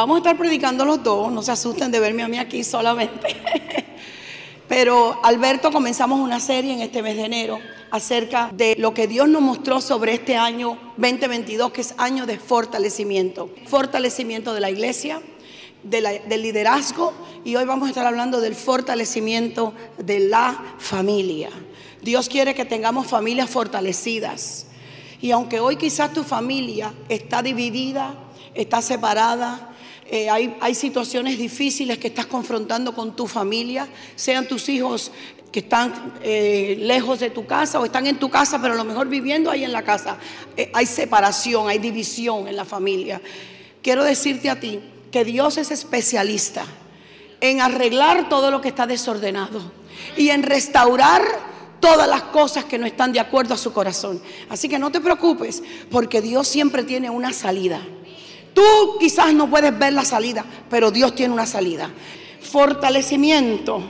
Vamos a estar predicando los dos, no se asusten de verme a mí aquí solamente. Pero Alberto comenzamos una serie en este mes de enero acerca de lo que Dios nos mostró sobre este año 2022, que es año de fortalecimiento. Fortalecimiento de la iglesia, del liderazgo y hoy vamos a estar hablando del fortalecimiento de la familia. Dios quiere que tengamos familias fortalecidas. Y aunque hoy quizás tu familia está dividida, está separada, eh, hay, situaciones difíciles que estás confrontando con tu familia, sean tus hijos que están eh, lejos de tu casa o están en tu casa, pero a lo mejor viviendo ahí en la casa. Eh, hay separación, hay división en la familia. Quiero decirte a ti que Dios es especialista en arreglar todo lo que está desordenado y en restaurar todas las cosas que no están de acuerdo a su corazón. Así que no te preocupes, porque Dios siempre tiene una salida. Tú quizás no puedes ver la salida, pero Dios tiene una salida. Fortalecimiento.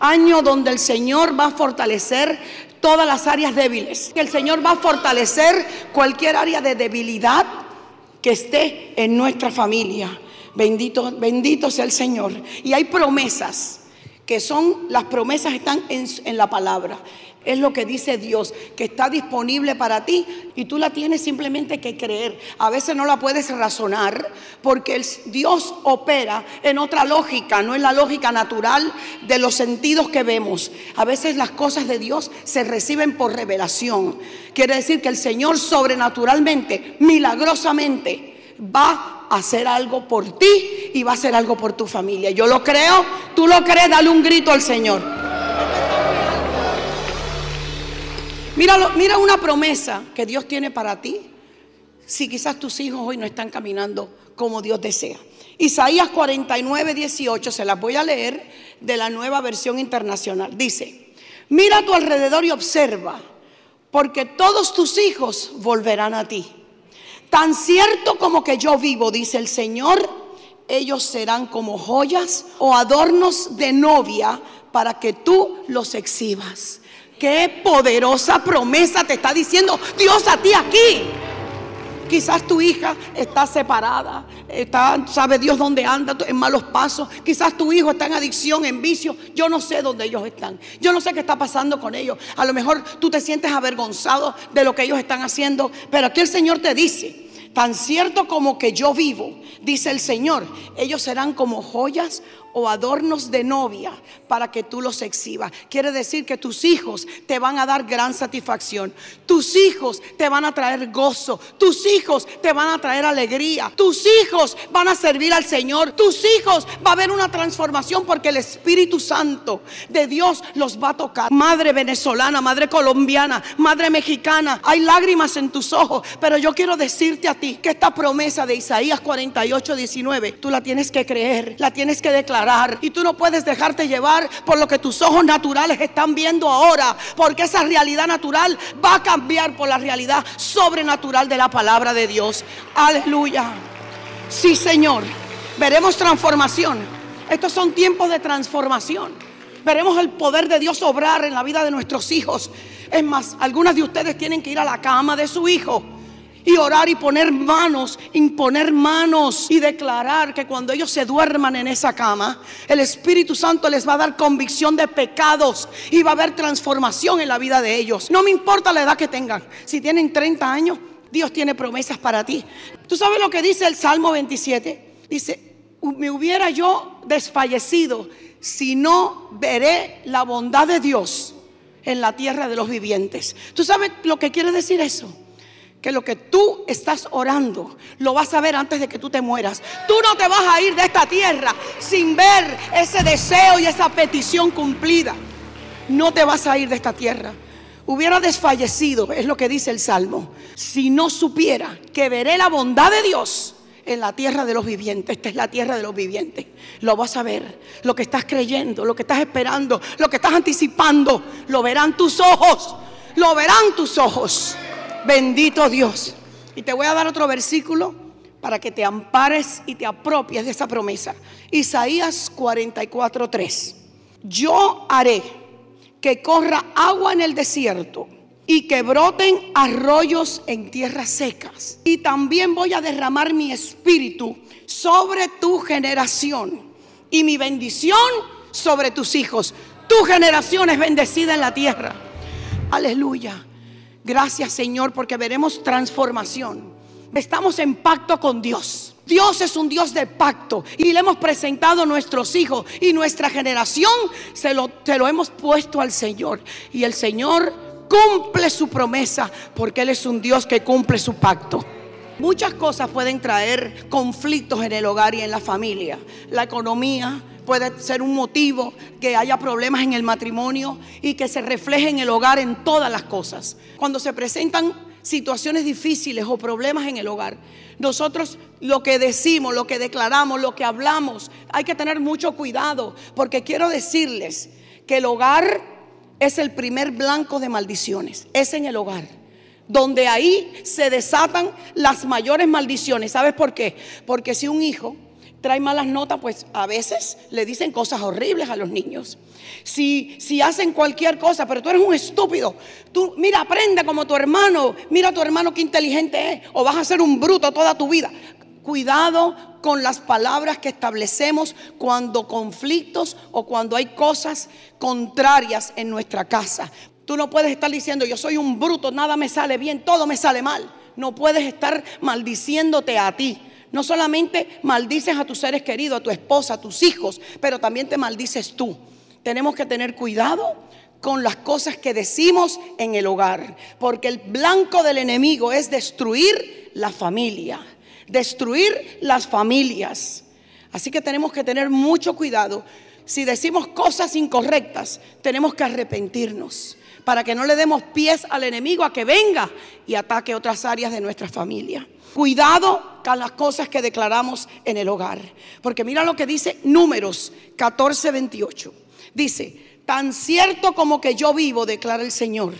Año donde el Señor va a fortalecer todas las áreas débiles. El Señor va a fortalecer cualquier área de debilidad que esté en nuestra familia. Bendito, bendito sea el Señor. Y hay promesas que son, las promesas están en, en la palabra. Es lo que dice Dios, que está disponible para ti y tú la tienes simplemente que creer. A veces no la puedes razonar porque Dios opera en otra lógica, no en la lógica natural de los sentidos que vemos. A veces las cosas de Dios se reciben por revelación. Quiere decir que el Señor sobrenaturalmente, milagrosamente, va a hacer algo por ti y va a hacer algo por tu familia. Yo lo creo, tú lo crees, dale un grito al Señor. Mira, una promesa que Dios tiene para ti. Si quizás tus hijos hoy no están caminando como Dios desea. Isaías 49, 18, se las voy a leer de la nueva versión internacional. Dice, mira a tu alrededor y observa, porque todos tus hijos volverán a ti. Tan cierto como que yo vivo, dice el Señor, ellos serán como joyas o adornos de novia para que tú los exhibas. Qué poderosa promesa te está diciendo Dios a ti aquí. Quizás tu hija está separada, está, sabe Dios dónde anda, en malos pasos. Quizás tu hijo está en adicción, en vicio. Yo no sé dónde ellos están. Yo no sé qué está pasando con ellos. A lo mejor tú te sientes avergonzado de lo que ellos están haciendo. Pero aquí el Señor te dice, tan cierto como que yo vivo, dice el Señor, ellos serán como joyas o adornos de novia para que tú los exhibas. Quiere decir que tus hijos te van a dar gran satisfacción. Tus hijos te van a traer gozo. Tus hijos te van a traer alegría. Tus hijos van a servir al Señor. Tus hijos va a haber una transformación porque el Espíritu Santo de Dios los va a tocar. Madre venezolana, madre colombiana, madre mexicana, hay lágrimas en tus ojos, pero yo quiero decirte a ti que esta promesa de Isaías 48, 19, tú la tienes que creer, la tienes que declarar y tú no puedes dejarte llevar por lo que tus ojos naturales están viendo ahora. Porque esa realidad natural va a cambiar por la realidad sobrenatural de la palabra de Dios. Aleluya. Sí, Señor. Veremos transformación. Estos son tiempos de transformación. Veremos el poder de Dios obrar en la vida de nuestros hijos. Es más, algunas de ustedes tienen que ir a la cama de su hijo y orar y poner manos, imponer manos y declarar que cuando ellos se duerman en esa cama, el Espíritu Santo les va a dar convicción de pecados y va a haber transformación en la vida de ellos. No me importa la edad que tengan, si tienen 30 años, Dios tiene promesas para ti. ¿Tú sabes lo que dice el Salmo 27? Dice, me hubiera yo desfallecido si no veré la bondad de Dios en la tierra de los vivientes. ¿Tú sabes lo que quiere decir eso? Que lo que tú estás orando lo vas a ver antes de que tú te mueras. Tú no te vas a ir de esta tierra sin ver ese deseo y esa petición cumplida. No te vas a ir de esta tierra. Hubiera desfallecido, es lo que dice el Salmo, si no supiera que veré la bondad de Dios en la tierra de los vivientes. Esta es la tierra de los vivientes. Lo vas a ver. Lo que estás creyendo, lo que estás esperando, lo que estás anticipando, lo verán tus ojos. Lo verán tus ojos. Bendito Dios. Y te voy a dar otro versículo para que te ampares y te apropies de esa promesa. Isaías 44:3. Yo haré que corra agua en el desierto y que broten arroyos en tierras secas. Y también voy a derramar mi espíritu sobre tu generación y mi bendición sobre tus hijos. Tu generación es bendecida en la tierra. Aleluya. Gracias Señor porque veremos transformación. Estamos en pacto con Dios. Dios es un Dios de pacto y le hemos presentado a nuestros hijos y nuestra generación se lo, se lo hemos puesto al Señor. Y el Señor cumple su promesa porque Él es un Dios que cumple su pacto. Muchas cosas pueden traer conflictos en el hogar y en la familia. La economía puede ser un motivo que haya problemas en el matrimonio y que se refleje en el hogar en todas las cosas. Cuando se presentan situaciones difíciles o problemas en el hogar, nosotros lo que decimos, lo que declaramos, lo que hablamos, hay que tener mucho cuidado porque quiero decirles que el hogar es el primer blanco de maldiciones. Es en el hogar. Donde ahí se desatan las mayores maldiciones. ¿Sabes por qué? Porque si un hijo trae malas notas, pues a veces le dicen cosas horribles a los niños. Si, si hacen cualquier cosa, pero tú eres un estúpido, tú mira, aprende como tu hermano, mira a tu hermano qué inteligente es, o vas a ser un bruto toda tu vida. Cuidado con las palabras que establecemos cuando conflictos o cuando hay cosas contrarias en nuestra casa. Tú no puedes estar diciendo, yo soy un bruto, nada me sale bien, todo me sale mal. No puedes estar maldiciéndote a ti. No solamente maldices a tus seres queridos, a tu esposa, a tus hijos, pero también te maldices tú. Tenemos que tener cuidado con las cosas que decimos en el hogar, porque el blanco del enemigo es destruir la familia destruir las familias. Así que tenemos que tener mucho cuidado. Si decimos cosas incorrectas, tenemos que arrepentirnos para que no le demos pies al enemigo a que venga y ataque otras áreas de nuestra familia. Cuidado con las cosas que declaramos en el hogar. Porque mira lo que dice Números 14, 28. Dice, tan cierto como que yo vivo, declara el Señor,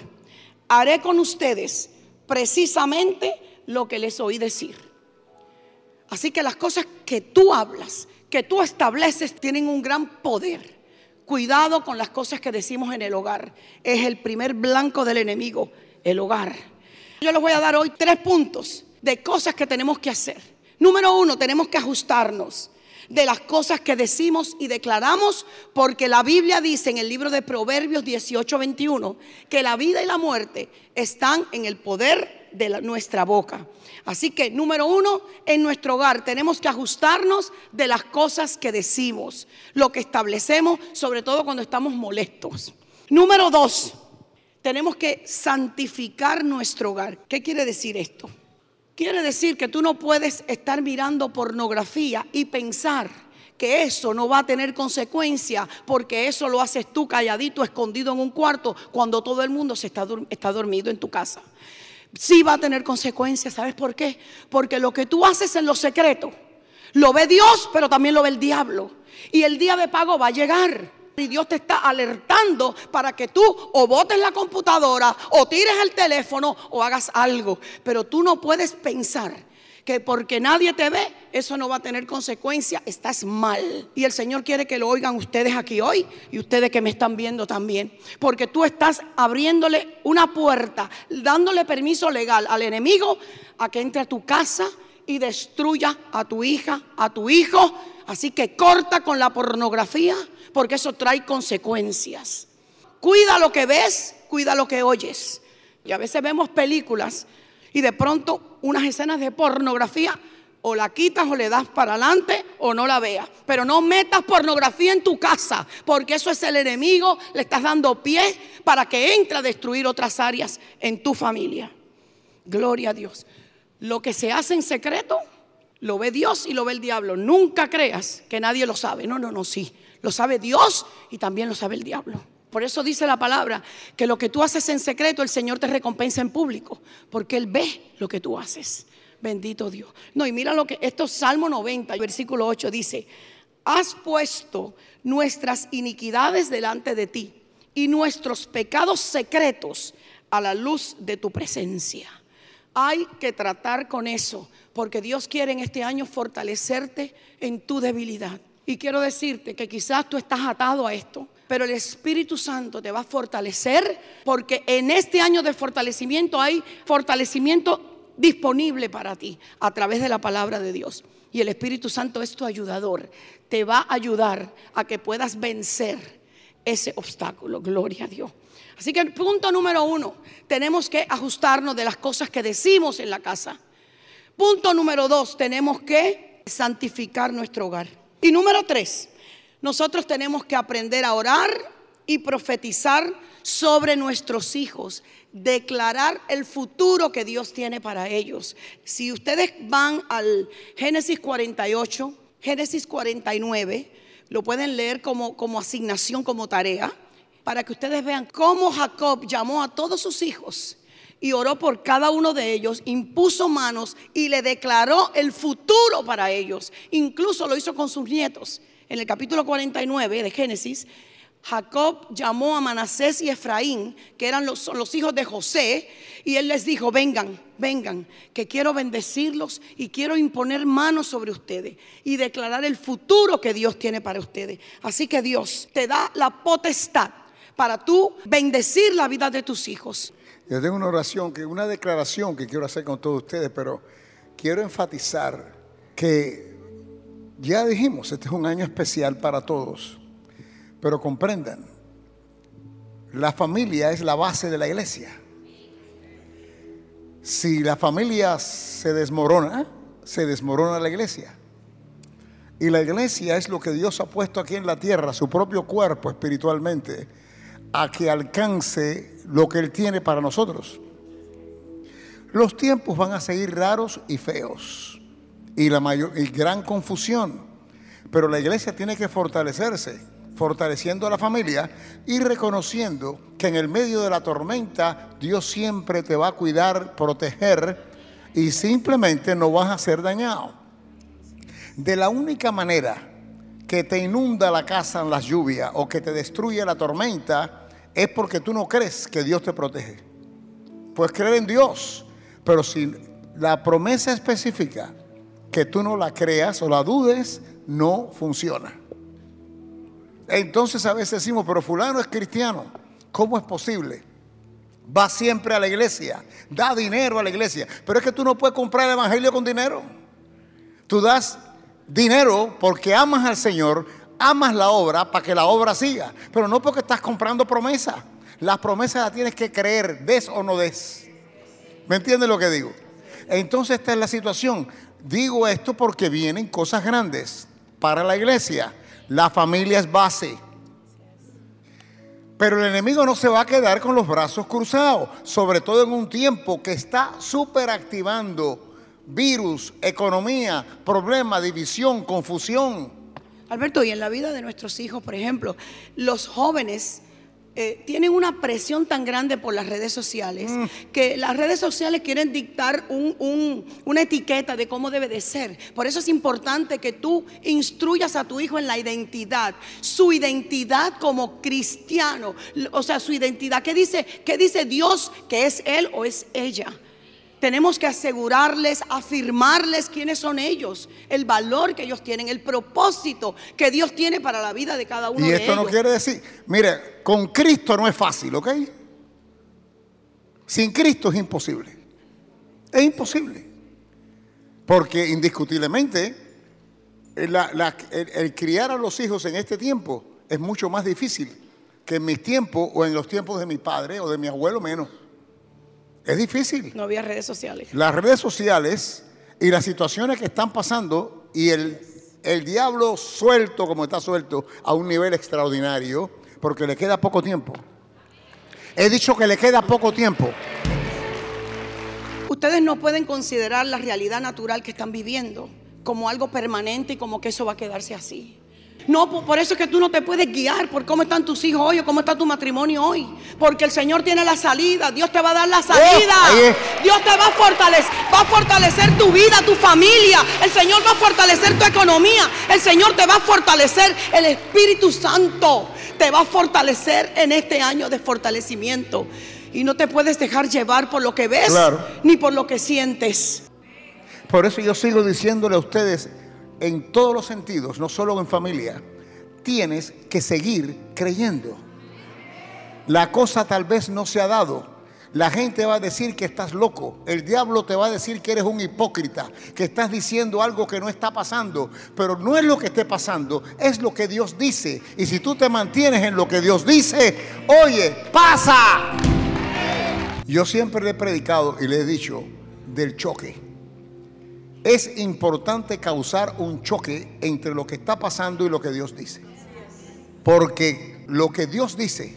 haré con ustedes precisamente lo que les oí decir. Así que las cosas que tú hablas, que tú estableces, tienen un gran poder. Cuidado con las cosas que decimos en el hogar. Es el primer blanco del enemigo, el hogar. Yo les voy a dar hoy tres puntos de cosas que tenemos que hacer. Número uno, tenemos que ajustarnos de las cosas que decimos y declaramos, porque la Biblia dice en el libro de Proverbios 18, 21, que la vida y la muerte están en el poder de nuestra boca. Así que, número uno, en nuestro hogar tenemos que ajustarnos de las cosas que decimos, lo que establecemos, sobre todo cuando estamos molestos. Número dos, tenemos que santificar nuestro hogar. ¿Qué quiere decir esto? Quiere decir que tú no puedes estar mirando pornografía y pensar que eso no va a tener consecuencia porque eso lo haces tú calladito, escondido en un cuarto, cuando todo el mundo se está, está dormido en tu casa sí va a tener consecuencias. ¿Sabes por qué? Porque lo que tú haces en lo secreto, lo ve Dios, pero también lo ve el diablo. Y el día de pago va a llegar. Y Dios te está alertando para que tú o botes la computadora o tires el teléfono o hagas algo. Pero tú no puedes pensar que porque nadie te ve, eso no va a tener consecuencia, estás mal. Y el Señor quiere que lo oigan ustedes aquí hoy y ustedes que me están viendo también. Porque tú estás abriéndole una puerta, dándole permiso legal al enemigo a que entre a tu casa y destruya a tu hija, a tu hijo. Así que corta con la pornografía porque eso trae consecuencias. Cuida lo que ves, cuida lo que oyes. Y a veces vemos películas y de pronto unas escenas de pornografía o la quitas o le das para adelante o no la veas. Pero no metas pornografía en tu casa, porque eso es el enemigo, le estás dando pie para que entre a destruir otras áreas en tu familia. Gloria a Dios. Lo que se hace en secreto, lo ve Dios y lo ve el diablo. Nunca creas que nadie lo sabe. No, no, no, sí. Lo sabe Dios y también lo sabe el diablo. Por eso dice la palabra que lo que tú haces en secreto, el Señor te recompensa en público, porque Él ve lo que tú haces. Bendito Dios. No, y mira lo que esto es Salmo 90, versículo 8 dice, has puesto nuestras iniquidades delante de ti y nuestros pecados secretos a la luz de tu presencia. Hay que tratar con eso, porque Dios quiere en este año fortalecerte en tu debilidad. Y quiero decirte que quizás tú estás atado a esto pero el Espíritu Santo te va a fortalecer porque en este año de fortalecimiento hay fortalecimiento disponible para ti a través de la palabra de Dios. Y el Espíritu Santo es tu ayudador. Te va a ayudar a que puedas vencer ese obstáculo. Gloria a Dios. Así que punto número uno, tenemos que ajustarnos de las cosas que decimos en la casa. Punto número dos, tenemos que santificar nuestro hogar. Y número tres, nosotros tenemos que aprender a orar y profetizar sobre nuestros hijos, declarar el futuro que Dios tiene para ellos. Si ustedes van al Génesis 48, Génesis 49, lo pueden leer como, como asignación, como tarea, para que ustedes vean cómo Jacob llamó a todos sus hijos y oró por cada uno de ellos, impuso manos y le declaró el futuro para ellos. Incluso lo hizo con sus nietos en el capítulo 49 de Génesis, Jacob llamó a Manasés y Efraín, que eran los, los, hijos de José, y él les dijo, vengan, vengan, que quiero bendecirlos y quiero imponer manos sobre ustedes y declarar el futuro que Dios tiene para ustedes. Así que Dios te da la potestad para tú bendecir la vida de tus hijos. Yo tengo una oración, una declaración que quiero hacer con todos ustedes, pero quiero enfatizar que ya dijimos, este es un año especial para todos, pero comprendan, la familia es la base de la iglesia. Si la familia se desmorona, se desmorona la iglesia. Y la iglesia es lo que Dios ha puesto aquí en la tierra, su propio cuerpo espiritualmente, a que alcance lo que Él tiene para nosotros. Los tiempos van a seguir raros y feos y la mayor y gran confusión. Pero la iglesia tiene que fortalecerse, fortaleciendo a la familia y reconociendo que en el medio de la tormenta Dios siempre te va a cuidar, proteger y simplemente no vas a ser dañado. De la única manera que te inunda la casa en las lluvias o que te destruye la tormenta es porque tú no crees que Dios te protege. Puedes creer en Dios, pero si la promesa específica que tú no la creas o la dudes, no funciona. Entonces a veces decimos, pero fulano es cristiano, ¿cómo es posible? Va siempre a la iglesia, da dinero a la iglesia, pero es que tú no puedes comprar el evangelio con dinero. Tú das dinero porque amas al Señor, amas la obra para que la obra siga, pero no porque estás comprando promesas. Las promesas las tienes que creer, des o no des. ¿Me entiendes lo que digo? Entonces esta es la situación. Digo esto porque vienen cosas grandes para la iglesia. La familia es base. Pero el enemigo no se va a quedar con los brazos cruzados, sobre todo en un tiempo que está superactivando virus, economía, problema, división, confusión. Alberto, y en la vida de nuestros hijos, por ejemplo, los jóvenes eh, tienen una presión tan grande por las redes sociales mm. que las redes sociales quieren dictar una etiqueta de cómo debe de ser. Por eso es importante que tú instruyas a tu hijo en la identidad, su identidad como cristiano, o sea, su identidad. ¿Qué dice, qué dice Dios que es él o es ella? Tenemos que asegurarles, afirmarles quiénes son ellos, el valor que ellos tienen, el propósito que Dios tiene para la vida de cada uno de ellos. Y esto no quiere decir, mire, con Cristo no es fácil, ¿ok? Sin Cristo es imposible. Es imposible. Porque indiscutiblemente el, el criar a los hijos en este tiempo es mucho más difícil que en mis tiempos o en los tiempos de mi padre o de mi abuelo menos. Es difícil. No había redes sociales. Las redes sociales y las situaciones que están pasando y el, el diablo suelto como está suelto a un nivel extraordinario porque le queda poco tiempo. He dicho que le queda poco tiempo. Ustedes no pueden considerar la realidad natural que están viviendo como algo permanente y como que eso va a quedarse así. No, por eso es que tú no te puedes guiar por cómo están tus hijos hoy o cómo está tu matrimonio hoy. Porque el Señor tiene la salida. Dios te va a dar la salida. Oh, Dios te va a fortalecer. Va a fortalecer tu vida, tu familia. El Señor va a fortalecer tu economía. El Señor te va a fortalecer. El Espíritu Santo te va a fortalecer en este año de fortalecimiento. Y no te puedes dejar llevar por lo que ves ni por lo que sientes. Por eso yo sigo diciéndole a ustedes en todos los sentidos, no solo en familia, tienes que seguir creyendo. La cosa tal vez no se ha dado. La gente va a decir que estás loco. El diablo te va a decir que eres un hipócrita, que estás diciendo algo que no está pasando. Pero no es lo que esté pasando, es lo que Dios dice. Y si tú te mantienes en lo que Dios dice, oye, pasa. Yo siempre le he predicado y le he dicho del choque. Es importante causar un choque entre lo que está pasando y lo que Dios dice. Porque lo que Dios dice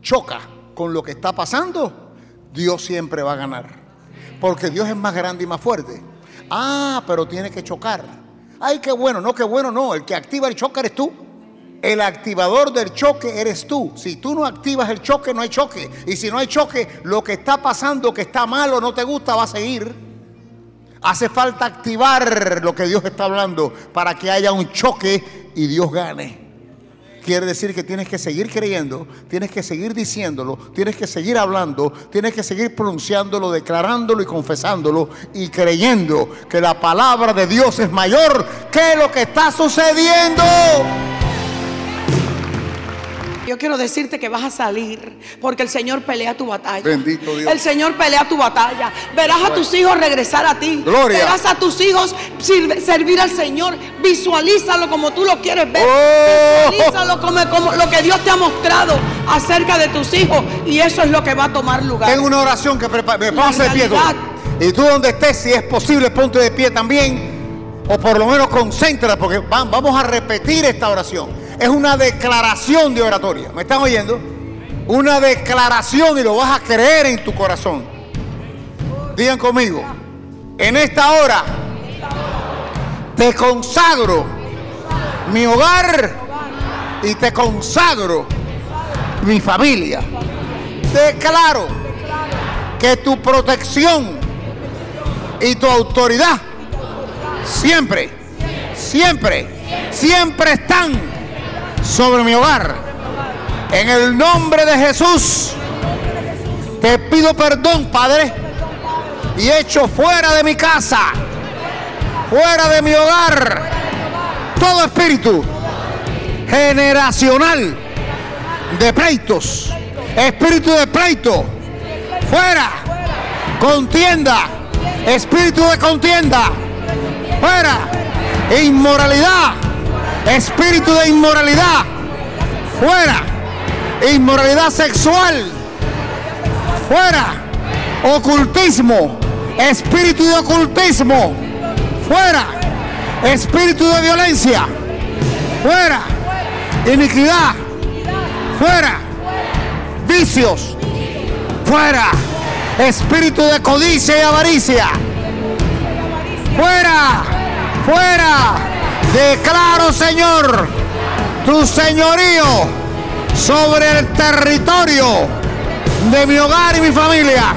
choca con lo que está pasando, Dios siempre va a ganar. Porque Dios es más grande y más fuerte. Ah, pero tiene que chocar. Ay, qué bueno, no, qué bueno, no. El que activa el choque eres tú. El activador del choque eres tú. Si tú no activas el choque, no hay choque. Y si no hay choque, lo que está pasando, que está mal o no te gusta, va a seguir. Hace falta activar lo que Dios está hablando para que haya un choque y Dios gane. Quiere decir que tienes que seguir creyendo, tienes que seguir diciéndolo, tienes que seguir hablando, tienes que seguir pronunciándolo, declarándolo y confesándolo y creyendo que la palabra de Dios es mayor que lo que está sucediendo. Yo quiero decirte que vas a salir porque el Señor pelea tu batalla. Bendito Dios. El Señor pelea tu batalla. Verás a tus hijos regresar a ti. Gloria. Verás a tus hijos servir al Señor. Visualízalo como tú lo quieres ver. Oh. Visualízalo como, como lo que Dios te ha mostrado acerca de tus hijos. Y eso es lo que va a tomar lugar. Tengo una oración que me pase de pie. Y tú donde estés, si es posible, ponte de pie también. O por lo menos concéntrate, porque va- vamos a repetir esta oración. Es una declaración de oratoria. ¿Me están oyendo? Una declaración y lo vas a creer en tu corazón. Digan conmigo. En esta hora te consagro mi hogar y te consagro mi familia. Declaro que tu protección y tu autoridad siempre, siempre, siempre están sobre mi hogar. En el nombre de Jesús, te pido perdón, Padre, y echo fuera de mi casa, fuera de mi hogar, todo espíritu generacional de pleitos, espíritu de pleito, fuera, contienda, espíritu de contienda, fuera, inmoralidad, espíritu de inmoralidad, fuera, inmoralidad sexual, fuera, ocultismo, espíritu de ocultismo, fuera, espíritu de violencia, fuera, iniquidad, fuera, vicios, fuera, espíritu de codicia y avaricia, fuera, fuera, declaro Señor, tu señorío sobre el territorio de mi hogar y mi familia.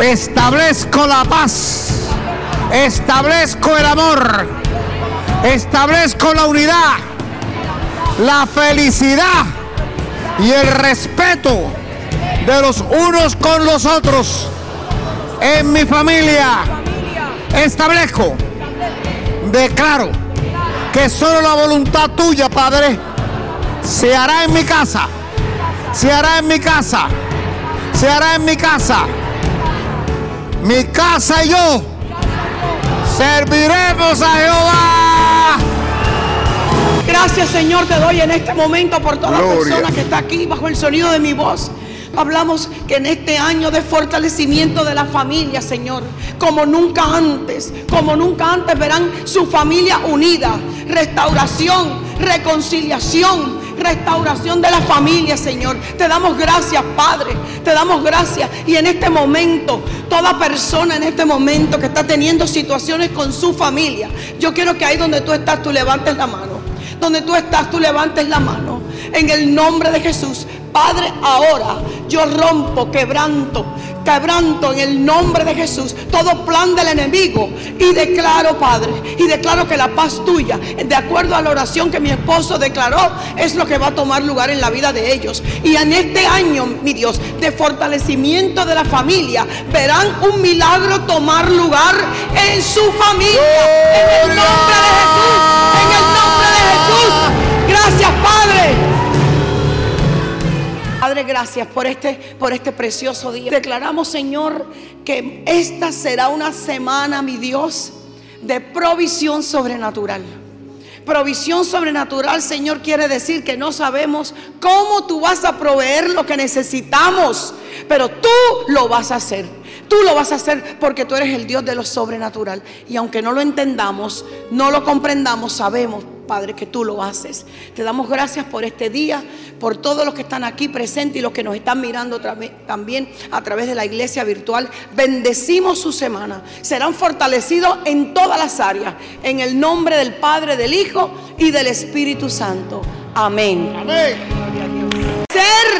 Establezco la paz, establezco el amor, establezco la unidad, la felicidad y el respeto de los unos con los otros en mi familia. Establezco, declaro que solo la voluntad tuya, Padre, se hará en mi casa, se hará en mi casa, se hará en mi casa. Mi casa y yo serviremos a Jehová. Gracias Señor te doy en este momento por toda Gloria. persona que está aquí bajo el sonido de mi voz. Hablamos que en este año de fortalecimiento de la familia, Señor, como nunca antes, como nunca antes verán su familia unida, restauración, reconciliación, restauración de la familia, Señor. Te damos gracias, Padre, te damos gracias. Y en este momento, toda persona en este momento que está teniendo situaciones con su familia, yo quiero que ahí donde tú estás, tú levantes la mano. Donde tú estás, tú levantes la mano. En el nombre de Jesús. Padre, ahora yo rompo, quebranto, quebranto en el nombre de Jesús todo plan del enemigo. Y declaro, Padre, y declaro que la paz tuya, de acuerdo a la oración que mi esposo declaró, es lo que va a tomar lugar en la vida de ellos. Y en este año, mi Dios, de fortalecimiento de la familia, verán un milagro tomar lugar en su familia. En el nombre de Jesús. En el nombre de Jesús. Gracias por este, por este precioso día. Declaramos, Señor, que esta será una semana, mi Dios, de provisión sobrenatural. Provisión sobrenatural, Señor, quiere decir que no sabemos cómo tú vas a proveer lo que necesitamos, pero tú lo vas a hacer. Tú lo vas a hacer porque tú eres el Dios de lo sobrenatural. Y aunque no lo entendamos, no lo comprendamos, sabemos, Padre, que tú lo haces. Te damos gracias por este día, por todos los que están aquí presentes y los que nos están mirando también a través de la iglesia virtual. Bendecimos su semana. Serán fortalecidos en todas las áreas. En el nombre del Padre, del Hijo y del Espíritu Santo. Amén. Amén. Ser